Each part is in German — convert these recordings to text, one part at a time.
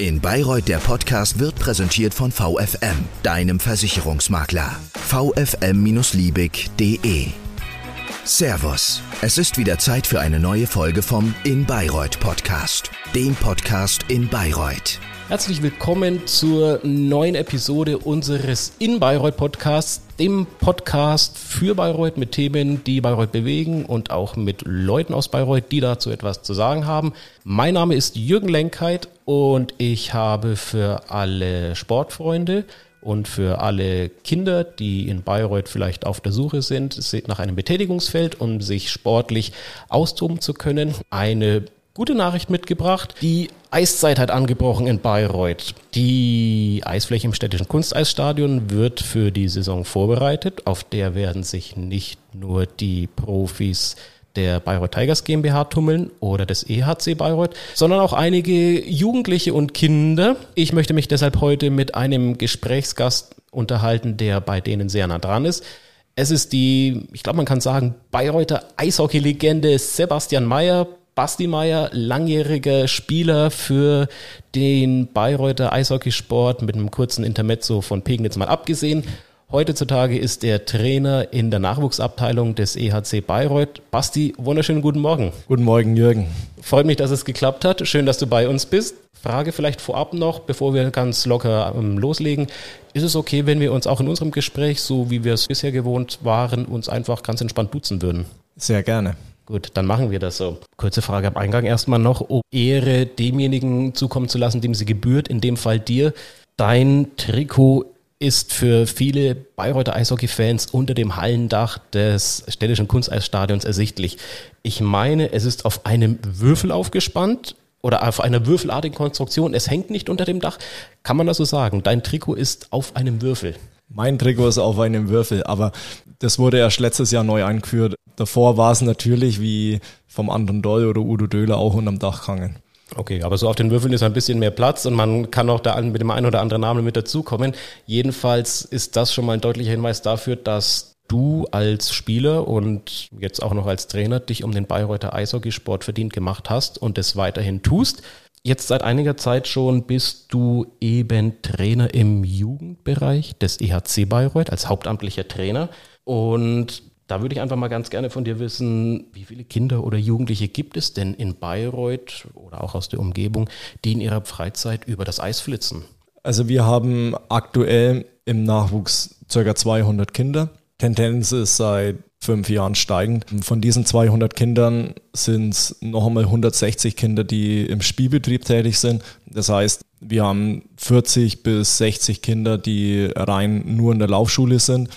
In Bayreuth der Podcast wird präsentiert von VFM, deinem Versicherungsmakler. vfm-liebig.de Servus, es ist wieder Zeit für eine neue Folge vom In Bayreuth Podcast, dem Podcast in Bayreuth. Herzlich willkommen zur neuen Episode unseres In Bayreuth Podcasts, dem Podcast für Bayreuth mit Themen, die Bayreuth bewegen und auch mit Leuten aus Bayreuth, die dazu etwas zu sagen haben. Mein Name ist Jürgen Lenkheit und ich habe für alle Sportfreunde und für alle Kinder, die in Bayreuth vielleicht auf der Suche sind, nach einem Betätigungsfeld, um sich sportlich austoben zu können, eine gute Nachricht mitgebracht. Die Eiszeit hat angebrochen in Bayreuth. Die Eisfläche im städtischen Kunsteisstadion wird für die Saison vorbereitet. Auf der werden sich nicht nur die Profis der Bayreuth Tigers GmbH tummeln oder des EHC Bayreuth, sondern auch einige Jugendliche und Kinder. Ich möchte mich deshalb heute mit einem Gesprächsgast unterhalten, der bei denen sehr nah dran ist. Es ist die, ich glaube, man kann sagen, Bayreuther Eishockey-Legende Sebastian Mayer, Basti Meier, langjähriger Spieler für den Bayreuther Eishockeysport mit einem kurzen Intermezzo von Pegnitz mal abgesehen. Heutzutage ist er Trainer in der Nachwuchsabteilung des EHC Bayreuth. Basti, wunderschönen guten Morgen. Guten Morgen, Jürgen. Freut mich, dass es geklappt hat. Schön, dass du bei uns bist. Frage vielleicht vorab noch, bevor wir ganz locker ähm, loslegen. Ist es okay, wenn wir uns auch in unserem Gespräch, so wie wir es bisher gewohnt waren, uns einfach ganz entspannt duzen würden? Sehr gerne. Gut, dann machen wir das so. Kurze Frage am Eingang erstmal noch, um Ehre demjenigen zukommen zu lassen, dem sie gebührt, in dem Fall dir. Dein Trikot ist für viele Bayreuther Eishockey-Fans unter dem Hallendach des städtischen Kunsteisstadions ersichtlich. Ich meine, es ist auf einem Würfel aufgespannt oder auf einer würfelartigen Konstruktion. Es hängt nicht unter dem Dach. Kann man das so sagen? Dein Trikot ist auf einem Würfel. Mein Trikot ist auf einem Würfel, aber das wurde erst letztes Jahr neu eingeführt. Davor war es natürlich wie vom Anton Doll oder Udo Döhler auch unterm Dach gehangen. Okay, aber so auf den Würfeln ist ein bisschen mehr Platz und man kann auch da mit dem einen oder anderen Namen mit dazukommen. Jedenfalls ist das schon mal ein deutlicher Hinweis dafür, dass du als Spieler und jetzt auch noch als Trainer dich um den Bayreuther Eishockeysport verdient gemacht hast und es weiterhin tust. Jetzt seit einiger Zeit schon bist du eben Trainer im Jugendbereich des EHC Bayreuth als hauptamtlicher Trainer. Und da würde ich einfach mal ganz gerne von dir wissen, wie viele Kinder oder Jugendliche gibt es denn in Bayreuth oder auch aus der Umgebung, die in ihrer Freizeit über das Eis flitzen? Also wir haben aktuell im Nachwuchs ca. 200 Kinder. Tendenz ist seit fünf Jahren steigend. Von diesen 200 Kindern sind es noch einmal 160 Kinder, die im Spielbetrieb tätig sind. Das heißt, wir haben 40 bis 60 Kinder, die rein nur in der Laufschule sind.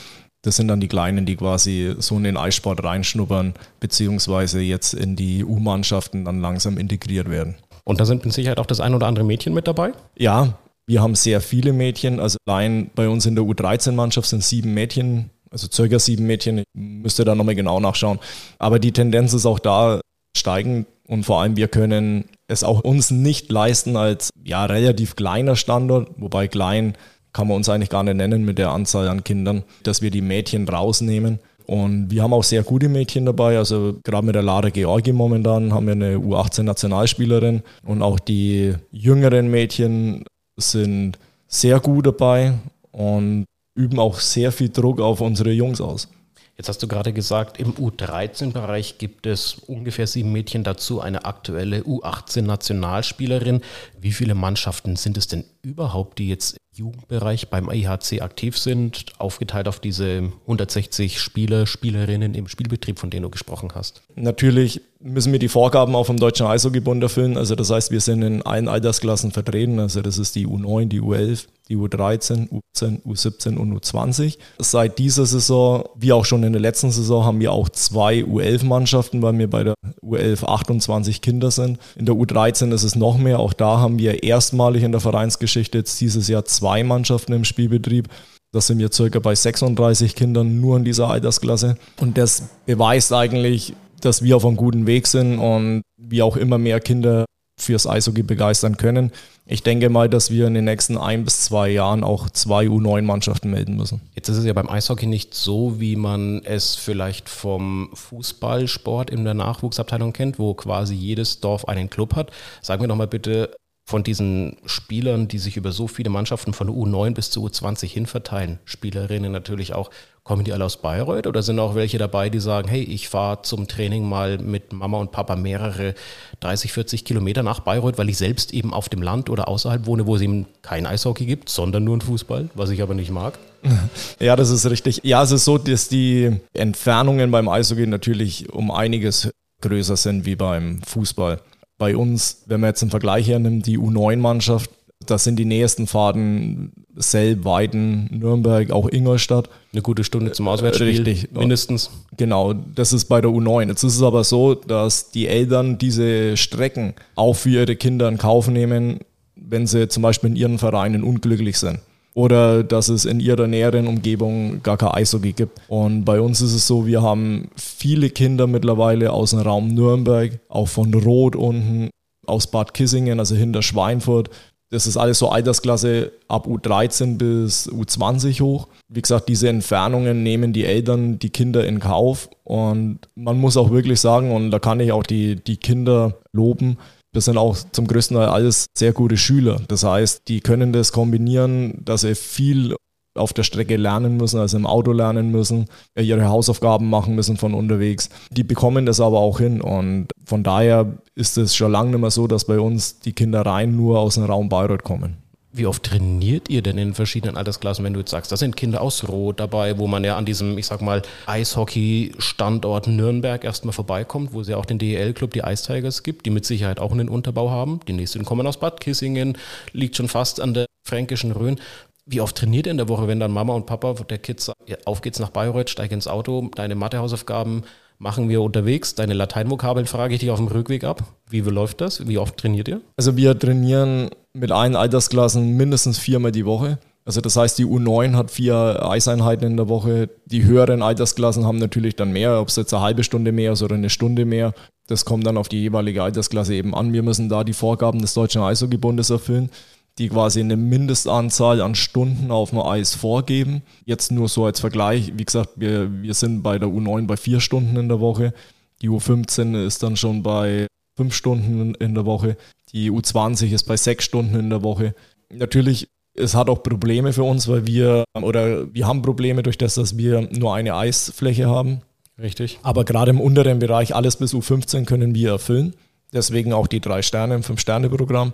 Das sind dann die Kleinen, die quasi so in den Eissport reinschnuppern, beziehungsweise jetzt in die U-Mannschaften dann langsam integriert werden. Und da sind mit Sicherheit auch das ein oder andere Mädchen mit dabei? Ja, wir haben sehr viele Mädchen. Also allein bei uns in der U13-Mannschaft sind sieben Mädchen, also circa sieben Mädchen. Ich müsste da nochmal genau nachschauen. Aber die Tendenz ist auch da steigend und vor allem wir können es auch uns nicht leisten als ja relativ kleiner Standort, wobei klein kann man uns eigentlich gar nicht nennen mit der Anzahl an Kindern, dass wir die Mädchen rausnehmen. Und wir haben auch sehr gute Mädchen dabei. Also gerade mit der Lara Georgi momentan haben wir eine U18-Nationalspielerin und auch die jüngeren Mädchen sind sehr gut dabei und üben auch sehr viel Druck auf unsere Jungs aus. Jetzt hast du gerade gesagt, im U13-Bereich gibt es ungefähr sieben Mädchen dazu, eine aktuelle U18-Nationalspielerin. Wie viele Mannschaften sind es denn überhaupt, die jetzt Jugendbereich beim IHC aktiv sind, aufgeteilt auf diese 160 Spieler, Spielerinnen im Spielbetrieb, von denen du gesprochen hast? Natürlich müssen wir die Vorgaben auch vom Deutschen Eishockeybund erfüllen. Also das heißt, wir sind in allen Altersklassen vertreten. Also das ist die U9, die U11, die U13, U10, U17 und U20. Seit dieser Saison, wie auch schon in der letzten Saison, haben wir auch zwei U11-Mannschaften, weil wir bei der U11 28 Kinder sind. In der U13 ist es noch mehr. Auch da haben wir erstmalig in der Vereinsgeschichte jetzt dieses Jahr zwei Mannschaften im Spielbetrieb. Das sind wir circa bei 36 Kindern nur in dieser Altersklasse. Und das beweist eigentlich, dass wir auf einem guten Weg sind und wir auch immer mehr Kinder fürs Eishockey begeistern können. Ich denke mal, dass wir in den nächsten ein bis zwei Jahren auch zwei U9-Mannschaften melden müssen. Jetzt ist es ja beim Eishockey nicht so, wie man es vielleicht vom Fußballsport in der Nachwuchsabteilung kennt, wo quasi jedes Dorf einen Club hat. Sagen wir doch mal bitte, von diesen Spielern, die sich über so viele Mannschaften von U9 bis zu U20 hin verteilen, Spielerinnen natürlich auch, kommen die alle aus Bayreuth oder sind auch welche dabei, die sagen, hey, ich fahre zum Training mal mit Mama und Papa mehrere 30, 40 Kilometer nach Bayreuth, weil ich selbst eben auf dem Land oder außerhalb wohne, wo es eben kein Eishockey gibt, sondern nur ein Fußball, was ich aber nicht mag? Ja, das ist richtig. Ja, es ist so, dass die Entfernungen beim Eishockey natürlich um einiges größer sind wie beim Fußball. Bei uns, wenn man jetzt einen Vergleich hernimmt, die U9-Mannschaft, das sind die nächsten Fahrten Selb, Weiden, Nürnberg, auch Ingolstadt. Eine gute Stunde zum Auswärtsspiel. Richtig. Mindestens. Genau, das ist bei der U9. Jetzt ist es aber so, dass die Eltern diese Strecken auch für ihre Kinder in Kauf nehmen, wenn sie zum Beispiel in ihren Vereinen unglücklich sind oder dass es in ihrer näheren Umgebung gar kein Eishockey gibt. Und bei uns ist es so, wir haben viele Kinder mittlerweile aus dem Raum Nürnberg, auch von Rot unten, aus Bad Kissingen, also hinter Schweinfurt. Das ist alles so Altersklasse ab U13 bis U20 hoch. Wie gesagt, diese Entfernungen nehmen die Eltern die Kinder in Kauf. Und man muss auch wirklich sagen, und da kann ich auch die, die Kinder loben, das sind auch zum größten Teil alles sehr gute Schüler. Das heißt, die können das kombinieren, dass sie viel auf der Strecke lernen müssen, also im Auto lernen müssen, ihre Hausaufgaben machen müssen von unterwegs. Die bekommen das aber auch hin und von daher ist es schon lange nicht mehr so, dass bei uns die Kinder rein nur aus dem Raum Bayreuth kommen. Wie oft trainiert ihr denn in verschiedenen Altersklassen, wenn du jetzt sagst, da sind Kinder aus Rot dabei, wo man ja an diesem, ich sag mal, Eishockey-Standort Nürnberg erstmal vorbeikommt, wo es ja auch den DEL-Club, die Ice Tigers gibt, die mit Sicherheit auch einen Unterbau haben. Die nächsten kommen aus Bad Kissingen, liegt schon fast an der fränkischen Rhön. Wie oft trainiert ihr in der Woche, wenn dann Mama und Papa der Kids, auf geht's nach Bayreuth, steig ins Auto, deine Mathehausaufgaben machen wir unterwegs. Deine Lateinvokabeln frage ich dich auf dem Rückweg ab. Wie läuft das? Wie oft trainiert ihr? Also wir trainieren mit allen Altersklassen mindestens viermal die Woche. Also das heißt, die U9 hat vier Eiseinheiten in der Woche. Die höheren Altersklassen haben natürlich dann mehr, ob es jetzt eine halbe Stunde mehr ist oder eine Stunde mehr. Das kommt dann auf die jeweilige Altersklasse eben an. Wir müssen da die Vorgaben des Deutschen Eishockeybundes erfüllen die quasi eine Mindestanzahl an Stunden auf dem Eis vorgeben. Jetzt nur so als Vergleich, wie gesagt, wir, wir sind bei der U9 bei vier Stunden in der Woche. Die U15 ist dann schon bei fünf Stunden in der Woche. Die U20 ist bei sechs Stunden in der Woche. Natürlich, es hat auch Probleme für uns, weil wir, oder wir haben Probleme durch das, dass wir nur eine Eisfläche haben. Richtig. Aber gerade im unteren Bereich, alles bis U15 können wir erfüllen. Deswegen auch die drei Sterne im Fünf-Sterne-Programm.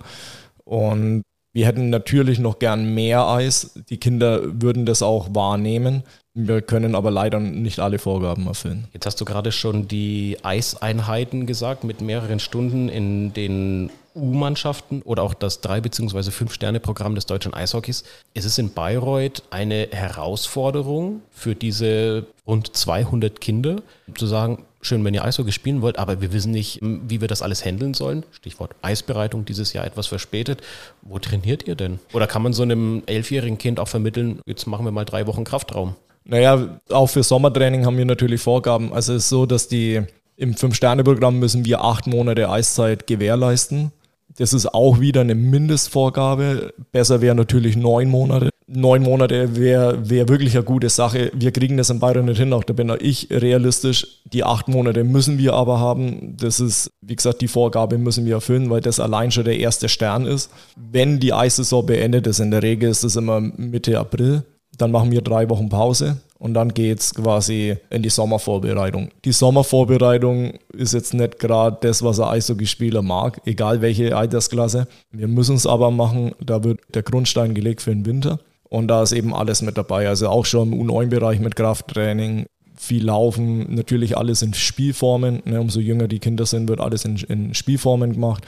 Und wir hätten natürlich noch gern mehr Eis. Die Kinder würden das auch wahrnehmen. Wir können aber leider nicht alle Vorgaben erfüllen. Jetzt hast du gerade schon die Eiseinheiten gesagt mit mehreren Stunden in den U-Mannschaften oder auch das 3- bzw. 5-Sterne-Programm des deutschen Eishockeys. Ist es in Bayreuth eine Herausforderung für diese rund 200 Kinder zu sagen, schön, wenn ihr Eishockey spielen wollt, aber wir wissen nicht, wie wir das alles handeln sollen. Stichwort Eisbereitung dieses Jahr etwas verspätet. Wo trainiert ihr denn? Oder kann man so einem elfjährigen Kind auch vermitteln, jetzt machen wir mal drei Wochen Kraftraum? Naja, auch für Sommertraining haben wir natürlich Vorgaben. Also es ist so, dass die im Fünf-Sterne-Programm müssen wir acht Monate Eiszeit gewährleisten. Das ist auch wieder eine Mindestvorgabe. Besser wäre natürlich neun Monate. Neun Monate wäre wär wirklich eine gute Sache. Wir kriegen das in Bayern nicht hin, auch da bin auch ich realistisch. Die acht Monate müssen wir aber haben. Das ist, wie gesagt, die Vorgabe müssen wir erfüllen, weil das allein schon der erste Stern ist. Wenn die Eissaison beendet ist, in der Regel ist das immer Mitte April, dann machen wir drei Wochen Pause und dann geht es quasi in die Sommervorbereitung. Die Sommervorbereitung ist jetzt nicht gerade das, was ein Eishockeyspieler mag, egal welche Altersklasse. Wir müssen es aber machen, da wird der Grundstein gelegt für den Winter. Und da ist eben alles mit dabei. Also auch schon im U9-Bereich mit Krafttraining, viel Laufen, natürlich alles in Spielformen. Ne, umso jünger die Kinder sind, wird alles in, in Spielformen gemacht,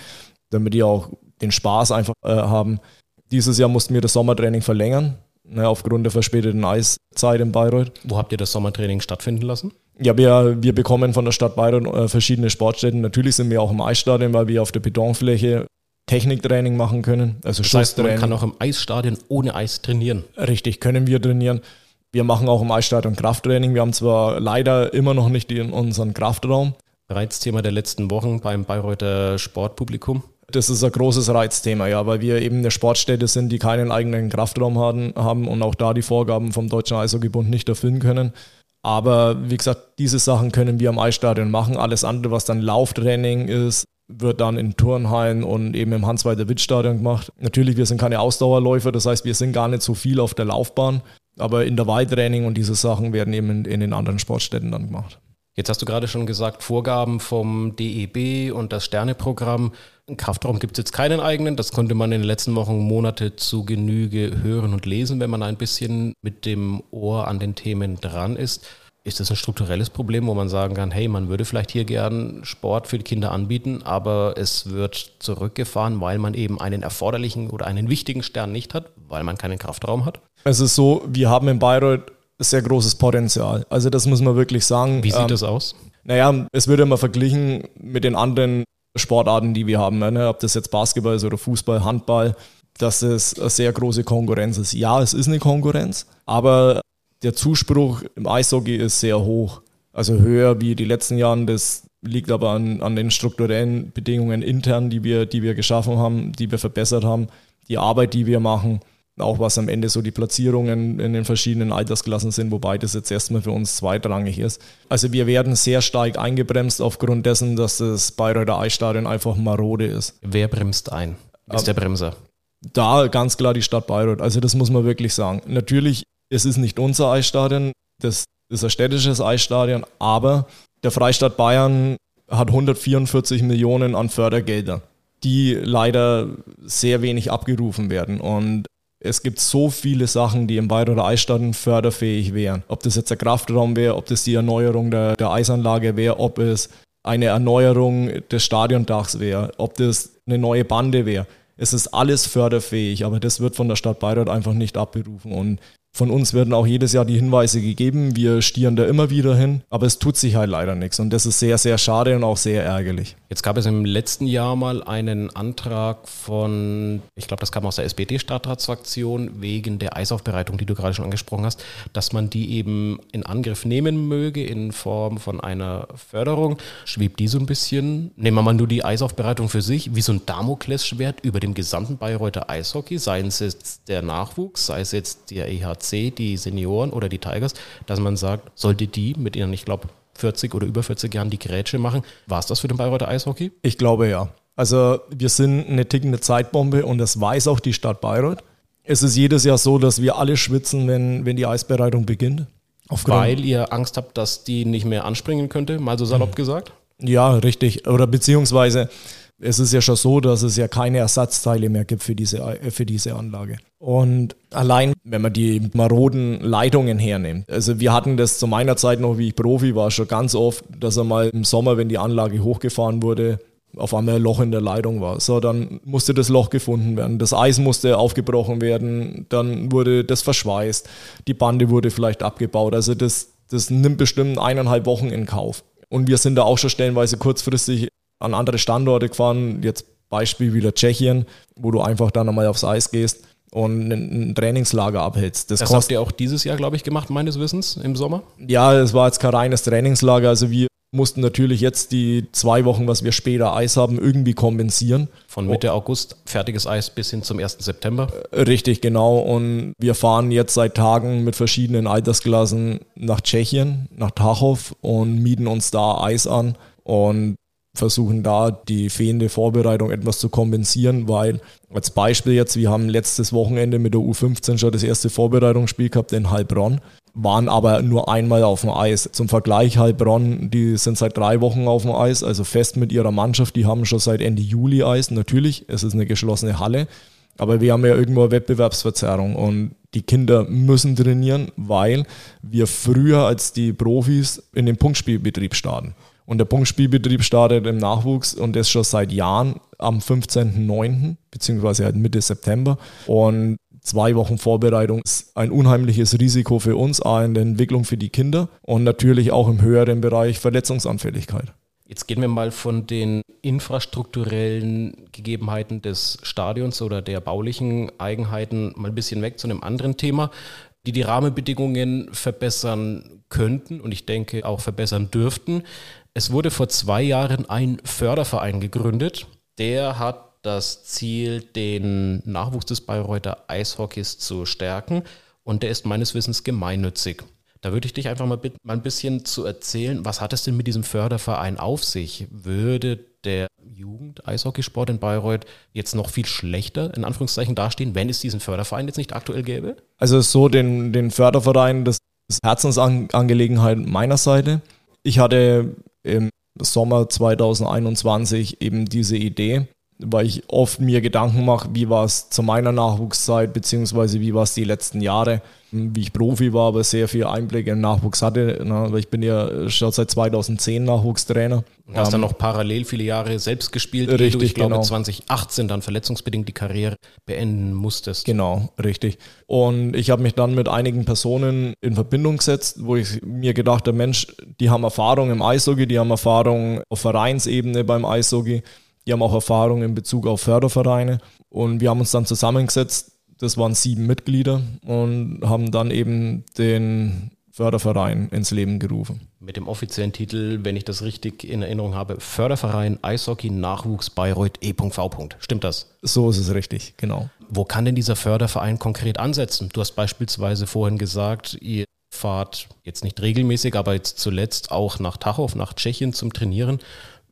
damit die auch den Spaß einfach äh, haben. Dieses Jahr mussten wir das Sommertraining verlängern ne, aufgrund der verspäteten Eiszeit in Bayreuth. Wo habt ihr das Sommertraining stattfinden lassen? Ja, wir, wir bekommen von der Stadt Bayreuth äh, verschiedene Sportstätten. Natürlich sind wir auch im Eisstadion, weil wir auf der Betonfläche Techniktraining machen können. Also das heißt, man kann auch im Eisstadion ohne Eis trainieren. Richtig, können wir trainieren. Wir machen auch im Eisstadion Krafttraining. Wir haben zwar leider immer noch nicht in unseren Kraftraum. Reizthema der letzten Wochen beim Bayreuther Sportpublikum. Das ist ein großes Reizthema, ja, weil wir eben eine Sportstätte sind, die keinen eigenen Kraftraum haben, und auch da die Vorgaben vom Deutschen Eishockeybund nicht erfüllen können. Aber wie gesagt, diese Sachen können wir am Eisstadion machen. Alles andere, was dann Lauftraining ist, wird dann in Turnhallen und eben im Hans-Walter-Witt-Stadion gemacht. Natürlich, wir sind keine Ausdauerläufer, das heißt, wir sind gar nicht so viel auf der Laufbahn, aber Intervalltraining und diese Sachen werden eben in, in den anderen Sportstätten dann gemacht. Jetzt hast du gerade schon gesagt, Vorgaben vom DEB und das Sterneprogramm. Ein Kraftraum gibt es jetzt keinen eigenen. Das konnte man in den letzten Wochen, Monate zu Genüge hören und lesen, wenn man ein bisschen mit dem Ohr an den Themen dran ist. Ist das ein strukturelles Problem, wo man sagen kann, hey, man würde vielleicht hier gern Sport für die Kinder anbieten, aber es wird zurückgefahren, weil man eben einen erforderlichen oder einen wichtigen Stern nicht hat, weil man keinen Kraftraum hat? Es ist so, wir haben in Bayreuth sehr großes Potenzial. Also das muss man wirklich sagen. Wie sieht ähm, das aus? Naja, es wird immer verglichen mit den anderen Sportarten, die wir haben. Ne? Ob das jetzt Basketball ist oder Fußball, Handball, dass es eine sehr große Konkurrenz ist. Ja, es ist eine Konkurrenz, aber der Zuspruch im Eishockey ist sehr hoch. Also höher wie die letzten Jahren. Das liegt aber an, an den strukturellen Bedingungen intern, die wir, die wir geschaffen haben, die wir verbessert haben, die Arbeit, die wir machen. Auch was am Ende so die Platzierungen in den verschiedenen Altersklassen sind, wobei das jetzt erstmal für uns zweitrangig ist. Also wir werden sehr stark eingebremst aufgrund dessen, dass das Bayreuther Eisstadion einfach marode ist. Wer bremst ein? Ist der Bremser? Da ganz klar die Stadt Bayreuth. Also das muss man wirklich sagen. Natürlich, es ist nicht unser Eisstadion, das ist ein städtisches Eisstadion, aber der Freistaat Bayern hat 144 Millionen an Fördergeldern, die leider sehr wenig abgerufen werden. Und es gibt so viele Sachen, die im Bayreuther Eisstadion förderfähig wären. Ob das jetzt der Kraftraum wäre, ob das die Erneuerung der, der Eisanlage wäre, ob es eine Erneuerung des Stadiondachs wäre, ob das eine neue Bande wäre. Es ist alles förderfähig, aber das wird von der Stadt Bayreuth einfach nicht abberufen. Und von uns werden auch jedes Jahr die Hinweise gegeben. Wir stieren da immer wieder hin, aber es tut sich halt leider nichts. Und das ist sehr, sehr schade und auch sehr ärgerlich. Jetzt gab es im letzten Jahr mal einen Antrag von, ich glaube, das kam aus der SPD-Stadtratsfraktion, wegen der Eisaufbereitung, die du gerade schon angesprochen hast, dass man die eben in Angriff nehmen möge in Form von einer Förderung. Schwebt die so ein bisschen, nehmen wir mal nur die Eisaufbereitung für sich, wie so ein Damoklesschwert über dem gesamten Bayreuther Eishockey, sei es jetzt der Nachwuchs, sei es jetzt der EHC C, die Senioren oder die Tigers, dass man sagt, sollte die mit ihren, ich glaube, 40 oder über 40 Jahren die Grätsche machen. War es das für den Bayreuther Eishockey? Ich glaube ja. Also wir sind eine tickende Zeitbombe und das weiß auch die Stadt Bayreuth. Es ist jedes Jahr so, dass wir alle schwitzen, wenn, wenn die Eisbereitung beginnt. Aufgrund Weil ihr Angst habt, dass die nicht mehr anspringen könnte, mal so salopp mhm. gesagt? Ja, richtig. Oder beziehungsweise es ist ja schon so, dass es ja keine Ersatzteile mehr gibt für diese, für diese Anlage. Und allein, wenn man die maroden Leitungen hernimmt, also wir hatten das zu meiner Zeit noch, wie ich Profi war, schon ganz oft, dass er mal im Sommer, wenn die Anlage hochgefahren wurde, auf einmal ein Loch in der Leitung war. So, dann musste das Loch gefunden werden. Das Eis musste aufgebrochen werden, dann wurde das verschweißt, die Bande wurde vielleicht abgebaut. Also das, das nimmt bestimmt eineinhalb Wochen in Kauf. Und wir sind da auch schon stellenweise kurzfristig an andere Standorte gefahren, jetzt Beispiel wieder Tschechien, wo du einfach dann einmal aufs Eis gehst und ein Trainingslager abhältst. Das, das habt ihr auch dieses Jahr, glaube ich, gemacht, meines Wissens, im Sommer? Ja, es war jetzt kein reines Trainingslager. Also wir mussten natürlich jetzt die zwei Wochen, was wir später Eis haben, irgendwie kompensieren. Von Mitte August fertiges Eis bis hin zum 1. September? Äh, richtig, genau. Und wir fahren jetzt seit Tagen mit verschiedenen Altersklassen nach Tschechien, nach Tachov und mieten uns da Eis an. Und versuchen da die fehlende Vorbereitung etwas zu kompensieren, weil als Beispiel jetzt, wir haben letztes Wochenende mit der U15 schon das erste Vorbereitungsspiel gehabt in Heilbronn, waren aber nur einmal auf dem Eis. Zum Vergleich, Heilbronn, die sind seit drei Wochen auf dem Eis, also fest mit ihrer Mannschaft, die haben schon seit Ende Juli Eis. Natürlich, es ist eine geschlossene Halle, aber wir haben ja irgendwo eine Wettbewerbsverzerrung und die Kinder müssen trainieren, weil wir früher als die Profis in den Punktspielbetrieb starten. Und der Punktspielbetrieb startet im Nachwuchs und das schon seit Jahren am 15.09. beziehungsweise halt Mitte September. Und zwei Wochen Vorbereitung ist ein unheimliches Risiko für uns, A in der Entwicklung für die Kinder und natürlich auch im höheren Bereich Verletzungsanfälligkeit. Jetzt gehen wir mal von den infrastrukturellen Gegebenheiten des Stadions oder der baulichen Eigenheiten mal ein bisschen weg zu einem anderen Thema, die die Rahmenbedingungen verbessern könnten und ich denke auch verbessern dürften. Es wurde vor zwei Jahren ein Förderverein gegründet. Der hat das Ziel, den Nachwuchs des Bayreuther Eishockeys zu stärken und der ist meines Wissens gemeinnützig. Da würde ich dich einfach mal bitten, mal ein bisschen zu erzählen, was hat es denn mit diesem Förderverein auf sich? Würde der Jugend-Eishockeysport in Bayreuth jetzt noch viel schlechter, in Anführungszeichen, dastehen, wenn es diesen Förderverein jetzt nicht aktuell gäbe? Also so den, den Förderverein, das ist Herzensangelegenheit meiner Seite. Ich hatte im Sommer 2021 eben diese Idee, weil ich oft mir Gedanken mache, wie war es zu meiner Nachwuchszeit, beziehungsweise wie war es die letzten Jahre, wie ich Profi war, aber sehr viel Einblick im Nachwuchs hatte. weil ich bin ja schon seit 2010 Nachwuchstrainer. Du hast ähm, dann noch parallel viele Jahre selbst gespielt, richtig, du, ich glaube, genau. 2018 dann verletzungsbedingt die Karriere beenden musstest. Genau, richtig. Und ich habe mich dann mit einigen Personen in Verbindung gesetzt, wo ich mir gedacht habe, Mensch, die haben Erfahrung im Eishockey, die haben Erfahrung auf Vereinsebene beim Eishockey die haben auch Erfahrung in Bezug auf Fördervereine. Und wir haben uns dann zusammengesetzt, das waren sieben Mitglieder und haben dann eben den Förderverein ins Leben gerufen. Mit dem offiziellen Titel, wenn ich das richtig in Erinnerung habe, Förderverein Eishockey Nachwuchs Bayreuth E.V. Stimmt das? So ist es richtig, genau. Wo kann denn dieser Förderverein konkret ansetzen? Du hast beispielsweise vorhin gesagt, ihr fahrt jetzt nicht regelmäßig, aber jetzt zuletzt auch nach Tachow, nach Tschechien zum Trainieren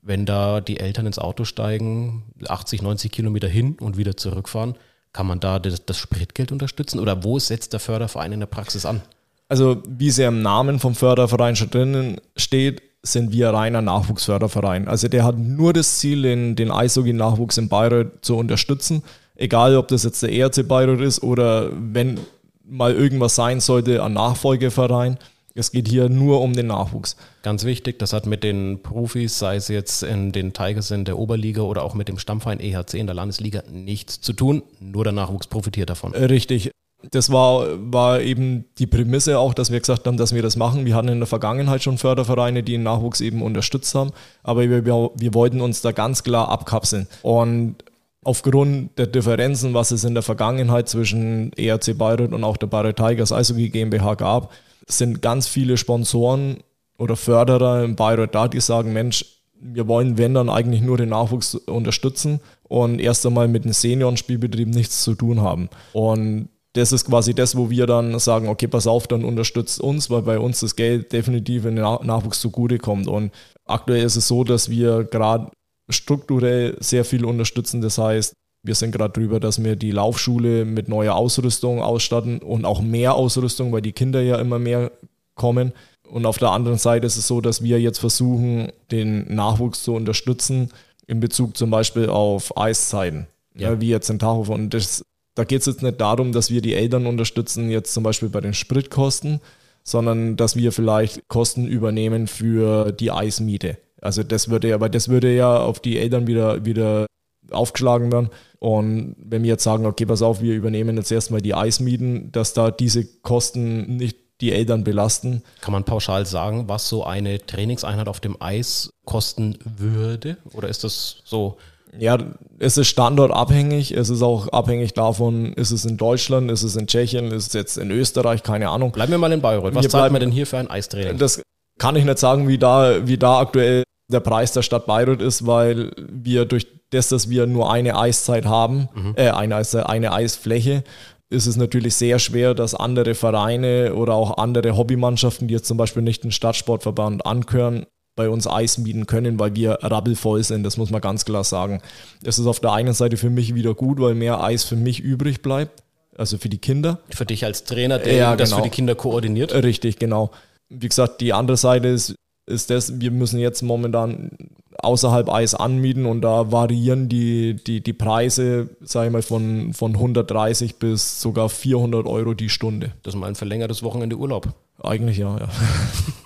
wenn da die Eltern ins Auto steigen, 80, 90 Kilometer hin und wieder zurückfahren, kann man da das, das Spritgeld unterstützen? Oder wo setzt der Förderverein in der Praxis an? Also, wie es ja im Namen vom Förderverein schon drinnen steht, sind wir reiner Nachwuchsförderverein. Also der hat nur das Ziel, den, den Eishockey-Nachwuchs in Bayreuth zu unterstützen. Egal, ob das jetzt der ERC Bayreuth ist oder wenn mal irgendwas sein sollte, ein Nachfolgeverein. Es geht hier nur um den Nachwuchs. Ganz wichtig, das hat mit den Profis, sei es jetzt in den Tigers in der Oberliga oder auch mit dem Stammverein EHC in der Landesliga, nichts zu tun. Nur der Nachwuchs profitiert davon. Richtig. Das war, war eben die Prämisse auch, dass wir gesagt haben, dass wir das machen. Wir hatten in der Vergangenheit schon Fördervereine, die den Nachwuchs eben unterstützt haben, aber wir, wir, wollten uns da ganz klar abkapseln. Und aufgrund der Differenzen, was es in der Vergangenheit zwischen ERC Bayreuth und auch der Bayreuth Tigers Eishockey GmbH gab, sind ganz viele Sponsoren oder Förderer in Bayreuth da, die sagen, Mensch, wir wollen, wenn dann eigentlich nur den Nachwuchs unterstützen und erst einmal mit dem Seniorenspielbetrieb nichts zu tun haben. Und das ist quasi das, wo wir dann sagen, okay, pass auf, dann unterstützt uns, weil bei uns das Geld definitiv in den Nachwuchs zugutekommt. Und aktuell ist es so, dass wir gerade strukturell sehr viel unterstützen. Das heißt, wir sind gerade drüber, dass wir die Laufschule mit neuer Ausrüstung ausstatten und auch mehr Ausrüstung, weil die Kinder ja immer mehr kommen. Und auf der anderen Seite ist es so, dass wir jetzt versuchen, den Nachwuchs zu unterstützen in Bezug zum Beispiel auf Eiszeiten, ja. Ja, wie jetzt in Tachow. Und das, da geht es jetzt nicht darum, dass wir die Eltern unterstützen, jetzt zum Beispiel bei den Spritkosten, sondern dass wir vielleicht Kosten übernehmen für die Eismiete. Also das würde ja, aber das würde ja auf die Eltern wieder, wieder aufgeschlagen werden. Und wenn wir jetzt sagen, okay, pass auf, wir übernehmen jetzt erstmal die Eismieten, dass da diese Kosten nicht die Eltern belasten. Kann man pauschal sagen, was so eine Trainingseinheit auf dem Eis kosten würde? Oder ist das so? Ja, es ist standortabhängig. Es ist auch abhängig davon, ist es in Deutschland, ist es in Tschechien, ist es jetzt in Österreich, keine Ahnung. Bleiben wir mal in Bayreuth. Was wir zahlt man denn hier für ein Eistraining? Das kann ich nicht sagen, wie da, wie da aktuell der Preis der Stadt Bayreuth ist, weil wir durch das, dass wir nur eine Eiszeit haben, mhm. äh, eine, eine Eisfläche, ist es natürlich sehr schwer, dass andere Vereine oder auch andere Hobbymannschaften, die jetzt zum Beispiel nicht den Stadtsportverband angehören, bei uns Eis mieten können, weil wir rabbelvoll sind. Das muss man ganz klar sagen. Das ist auf der einen Seite für mich wieder gut, weil mehr Eis für mich übrig bleibt. Also für die Kinder. Für dich als Trainer, der ja, das genau. für die Kinder koordiniert. Richtig, genau. Wie gesagt, die andere Seite ist, ist das, wir müssen jetzt momentan außerhalb Eis anmieten und da variieren die, die, die Preise, sage ich mal, von, von 130 bis sogar 400 Euro die Stunde. Das ist mal ein verlängertes Wochenende Urlaub. Eigentlich ja, ja.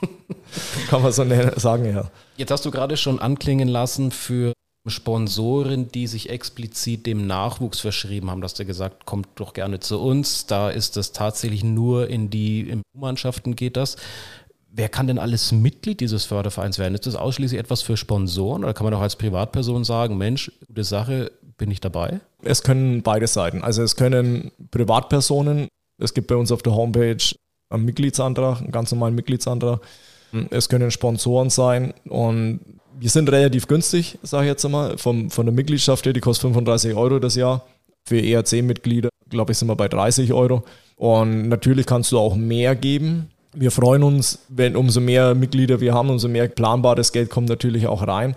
Kann man so sagen, ja. Jetzt hast du gerade schon anklingen lassen für Sponsoren, die sich explizit dem Nachwuchs verschrieben haben, dass du gesagt, kommt doch gerne zu uns. Da ist das tatsächlich nur in die Mannschaften geht das. Wer kann denn alles Mitglied dieses Fördervereins werden? Ist das ausschließlich etwas für Sponsoren oder kann man auch als Privatperson sagen, Mensch, gute Sache, bin ich dabei? Es können beide Seiten. Also es können Privatpersonen, es gibt bei uns auf der Homepage einen Mitgliedsantrag, einen ganz normalen Mitgliedsantrag. Es können Sponsoren sein und wir sind relativ günstig, sage ich jetzt einmal, vom, von der Mitgliedschaft her, die kostet 35 Euro das Jahr. Für ERC-Mitglieder, glaube ich, sind wir bei 30 Euro. Und natürlich kannst du auch mehr geben wir freuen uns, wenn umso mehr Mitglieder wir haben, umso mehr planbares Geld kommt natürlich auch rein.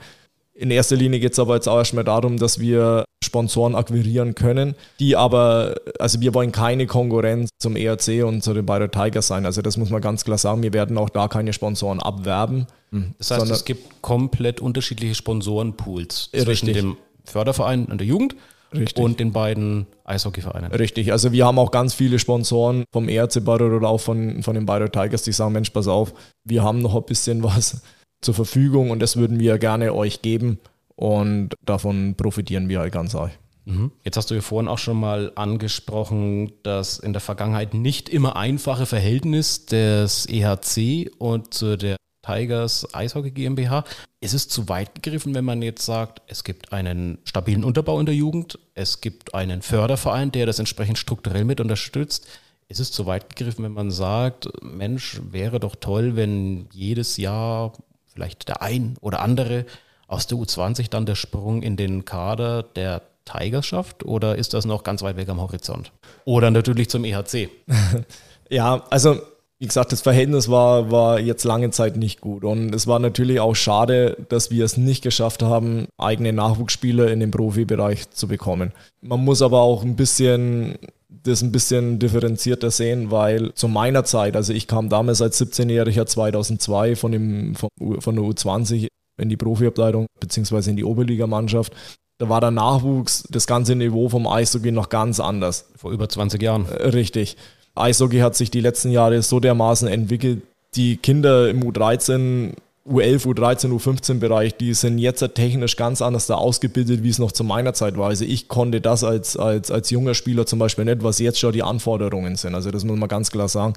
In erster Linie geht es aber jetzt auch erstmal darum, dass wir Sponsoren akquirieren können, die aber, also wir wollen keine Konkurrenz zum ERC und zu den Bayreuth Tigers sein. Also das muss man ganz klar sagen, wir werden auch da keine Sponsoren abwerben. Hm. Das heißt, es gibt komplett unterschiedliche Sponsorenpools Richtig. zwischen dem Förderverein und der Jugend Richtig. und den beiden Eishockeyvereinen. Richtig, also wir haben auch ganz viele Sponsoren vom ERC Bayreuth oder auch von, von den Bayreuth Tigers, die sagen, Mensch, pass auf, wir haben noch ein bisschen was zur Verfügung und das würden wir gerne euch geben und davon profitieren wir halt ganz arg. Mhm. Jetzt hast du ja vorhin auch schon mal angesprochen, dass in der Vergangenheit nicht immer einfache Verhältnis des EHC und zu der Tigers Eishockey GmbH. Ist es zu weit gegriffen, wenn man jetzt sagt, es gibt einen stabilen Unterbau in der Jugend, es gibt einen Förderverein, der das entsprechend strukturell mit unterstützt? Ist es zu weit gegriffen, wenn man sagt, Mensch, wäre doch toll, wenn jedes Jahr vielleicht der ein oder andere aus der U20 dann der Sprung in den Kader der Tigers schafft? Oder ist das noch ganz weit weg am Horizont? Oder natürlich zum EHC? Ja, also wie gesagt, das Verhältnis war, war jetzt lange Zeit nicht gut. Und es war natürlich auch schade, dass wir es nicht geschafft haben, eigene Nachwuchsspieler in den Profibereich zu bekommen. Man muss aber auch ein bisschen das ein bisschen differenzierter sehen, weil zu meiner Zeit, also ich kam damals als 17-Jähriger 2002 von, dem, von, von der U20 in die Profiabteilung beziehungsweise in die Oberligamannschaft. Da war der Nachwuchs, das ganze Niveau vom Eishockey noch ganz anders. Vor über 20 Jahren. Richtig. Eishockey hat sich die letzten Jahre so dermaßen entwickelt. Die Kinder im U13, U11, U13, U15 Bereich, die sind jetzt technisch ganz anders da ausgebildet, wie es noch zu meiner Zeit war. Also ich konnte das als, als, als junger Spieler zum Beispiel nicht, was jetzt schon die Anforderungen sind. Also das muss man ganz klar sagen.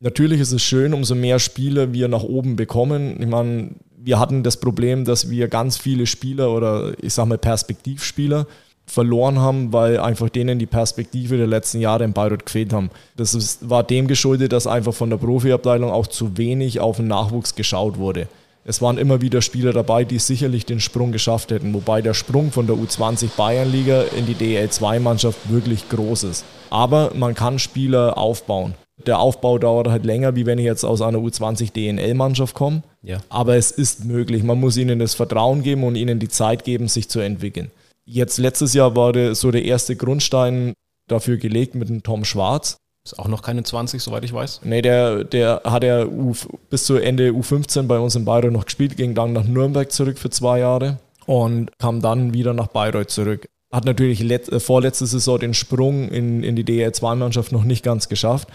Natürlich ist es schön, umso mehr Spieler wir nach oben bekommen. Ich meine, wir hatten das Problem, dass wir ganz viele Spieler oder ich sag mal Perspektivspieler verloren haben, weil einfach denen die Perspektive der letzten Jahre in Bayreuth gefehlt haben. Das ist, war dem geschuldet, dass einfach von der Profiabteilung auch zu wenig auf den Nachwuchs geschaut wurde. Es waren immer wieder Spieler dabei, die sicherlich den Sprung geschafft hätten, wobei der Sprung von der U20 Bayernliga in die DL2-Mannschaft wirklich groß ist. Aber man kann Spieler aufbauen. Der Aufbau dauert halt länger, wie wenn ich jetzt aus einer U20 DNL-Mannschaft komme. Ja. Aber es ist möglich. Man muss ihnen das Vertrauen geben und ihnen die Zeit geben, sich zu entwickeln. Jetzt letztes Jahr war der, so der erste Grundstein dafür gelegt mit dem Tom Schwarz. Ist auch noch keine 20, soweit ich weiß. Nee, der, der hat ja U, bis zu Ende U15 bei uns in Bayreuth noch gespielt, ging dann nach Nürnberg zurück für zwei Jahre und kam dann wieder nach Bayreuth zurück. Hat natürlich let, äh, vorletzte Saison den Sprung in, in die DL2-Mannschaft noch nicht ganz geschafft,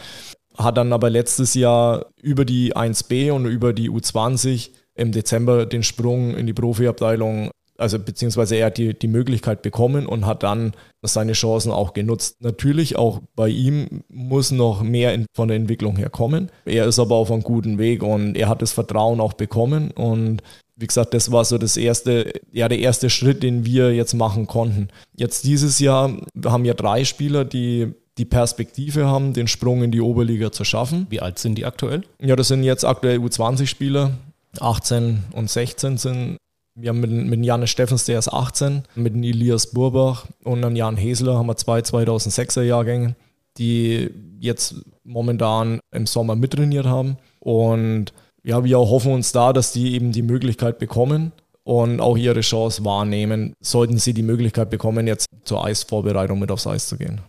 hat dann aber letztes Jahr über die 1B und über die U20 im Dezember den Sprung in die Profiabteilung also beziehungsweise er hat die, die Möglichkeit bekommen und hat dann seine Chancen auch genutzt. Natürlich auch bei ihm muss noch mehr in, von der Entwicklung her kommen. Er ist aber auf einem guten Weg und er hat das Vertrauen auch bekommen und wie gesagt, das war so das erste, ja, der erste Schritt, den wir jetzt machen konnten. Jetzt dieses Jahr haben wir drei Spieler, die die Perspektive haben, den Sprung in die Oberliga zu schaffen. Wie alt sind die aktuell? Ja, das sind jetzt aktuell U20-Spieler. 18 und 16 sind wir haben mit, mit Janis Steffens, der ist 18, mit Elias Burbach und dann Jan Hesler haben wir zwei 2006er Jahrgänge, die jetzt momentan im Sommer mittrainiert haben. Und ja, wir hoffen uns da, dass die eben die Möglichkeit bekommen und auch ihre Chance wahrnehmen, sollten sie die Möglichkeit bekommen, jetzt zur Eisvorbereitung mit aufs Eis zu gehen.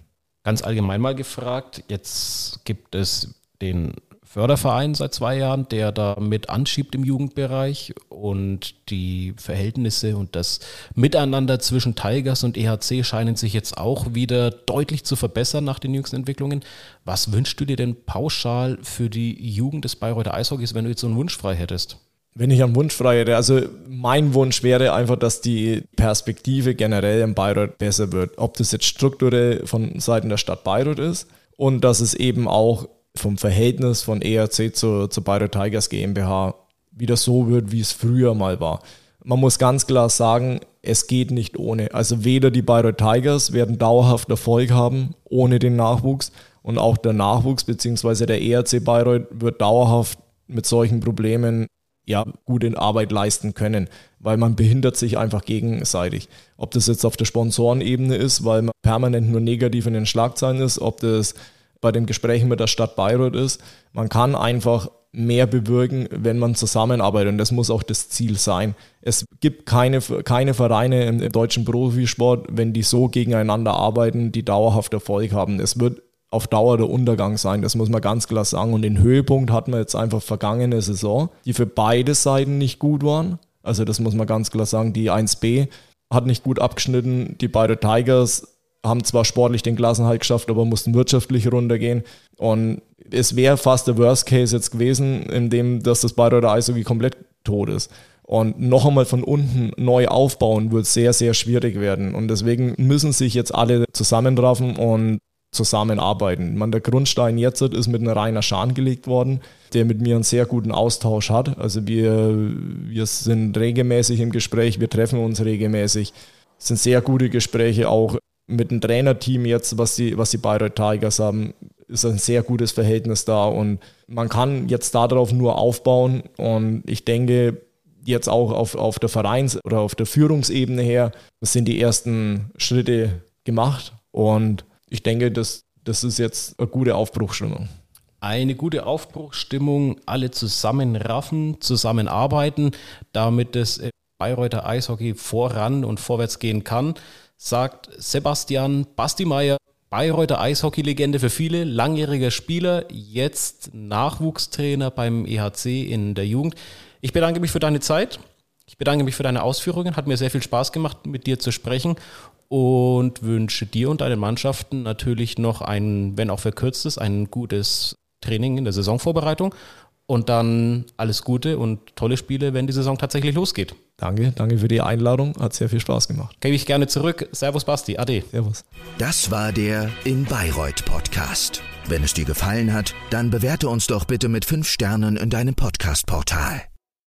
Ganz allgemein mal gefragt, jetzt gibt es den Förderverein seit zwei Jahren, der da mit anschiebt im Jugendbereich und die Verhältnisse und das Miteinander zwischen Tigers und EHC scheinen sich jetzt auch wieder deutlich zu verbessern nach den jüngsten Entwicklungen. Was wünschst du dir denn pauschal für die Jugend des Bayreuther Eishockeys, wenn du jetzt so einen Wunsch frei hättest? Wenn ich einen Wunsch frei hätte, also mein Wunsch wäre einfach, dass die Perspektive generell in Bayreuth besser wird. Ob das jetzt strukturell von Seiten der Stadt Bayreuth ist und dass es eben auch vom Verhältnis von ERC zu, zu Bayreuth Tigers GmbH wieder so wird, wie es früher mal war. Man muss ganz klar sagen, es geht nicht ohne. Also weder die Bayreuth Tigers werden dauerhaft Erfolg haben ohne den Nachwuchs und auch der Nachwuchs bzw. der ERC Bayreuth wird dauerhaft mit solchen Problemen ja, gute Arbeit leisten können, weil man behindert sich einfach gegenseitig. Ob das jetzt auf der Sponsorenebene ist, weil man permanent nur negativ in den Schlagzeilen ist, ob das bei den Gesprächen mit der Stadt Bayreuth ist. Man kann einfach mehr bewirken, wenn man zusammenarbeitet. Und das muss auch das Ziel sein. Es gibt keine, keine Vereine im, deutschen Profisport, wenn die so gegeneinander arbeiten, die dauerhaft Erfolg haben. Es wird auf Dauer der Untergang sein, das muss man ganz klar sagen. Und den Höhepunkt hatten wir jetzt einfach vergangene Saison, die für beide Seiten nicht gut waren. Also das muss man ganz klar sagen. Die 1B hat nicht gut abgeschnitten. Die beiden Tigers haben zwar sportlich den Klassenhalt geschafft, aber mussten wirtschaftlich runtergehen. Und es wäre fast der Worst Case jetzt gewesen, in dem, dass das Bayreuther Eishockey komplett tot ist. Und noch einmal von unten neu aufbauen wird sehr, sehr schwierig werden. Und deswegen müssen sich jetzt alle zusammentrafen und zusammenarbeiten. Man, der Grundstein jetzt ist mit einem Rainer Schahn gelegt worden, der mit mir einen sehr guten Austausch hat. Also wir, wir sind regelmäßig im Gespräch, wir treffen uns regelmäßig. Es sind sehr gute Gespräche auch mit dem Trainerteam jetzt, was die, was die Bayreuth Tigers haben, ist ein sehr gutes Verhältnis da und man kann jetzt darauf nur aufbauen und ich denke, jetzt auch auf, auf der Vereins- oder auf der Führungsebene her sind die ersten Schritte gemacht und ich denke, das, das ist jetzt eine gute Aufbruchstimmung. Eine gute Aufbruchstimmung, alle zusammenraffen, zusammenarbeiten, damit das Bayreuther Eishockey voran und vorwärts gehen kann sagt Sebastian Bastimeier, Bayreuther Eishockey-Legende für viele, langjähriger Spieler, jetzt Nachwuchstrainer beim EHC in der Jugend. Ich bedanke mich für deine Zeit. Ich bedanke mich für deine Ausführungen. Hat mir sehr viel Spaß gemacht, mit dir zu sprechen und wünsche dir und deinen Mannschaften natürlich noch ein, wenn auch verkürztes, ein gutes Training in der Saisonvorbereitung und dann alles Gute und tolle Spiele, wenn die Saison tatsächlich losgeht. Danke, danke für die Einladung. Hat sehr viel Spaß gemacht. Gebe ich gerne zurück. Servus Basti, Ade. Servus. Das war der In Bayreuth Podcast. Wenn es dir gefallen hat, dann bewerte uns doch bitte mit fünf Sternen in deinem Podcast-Portal.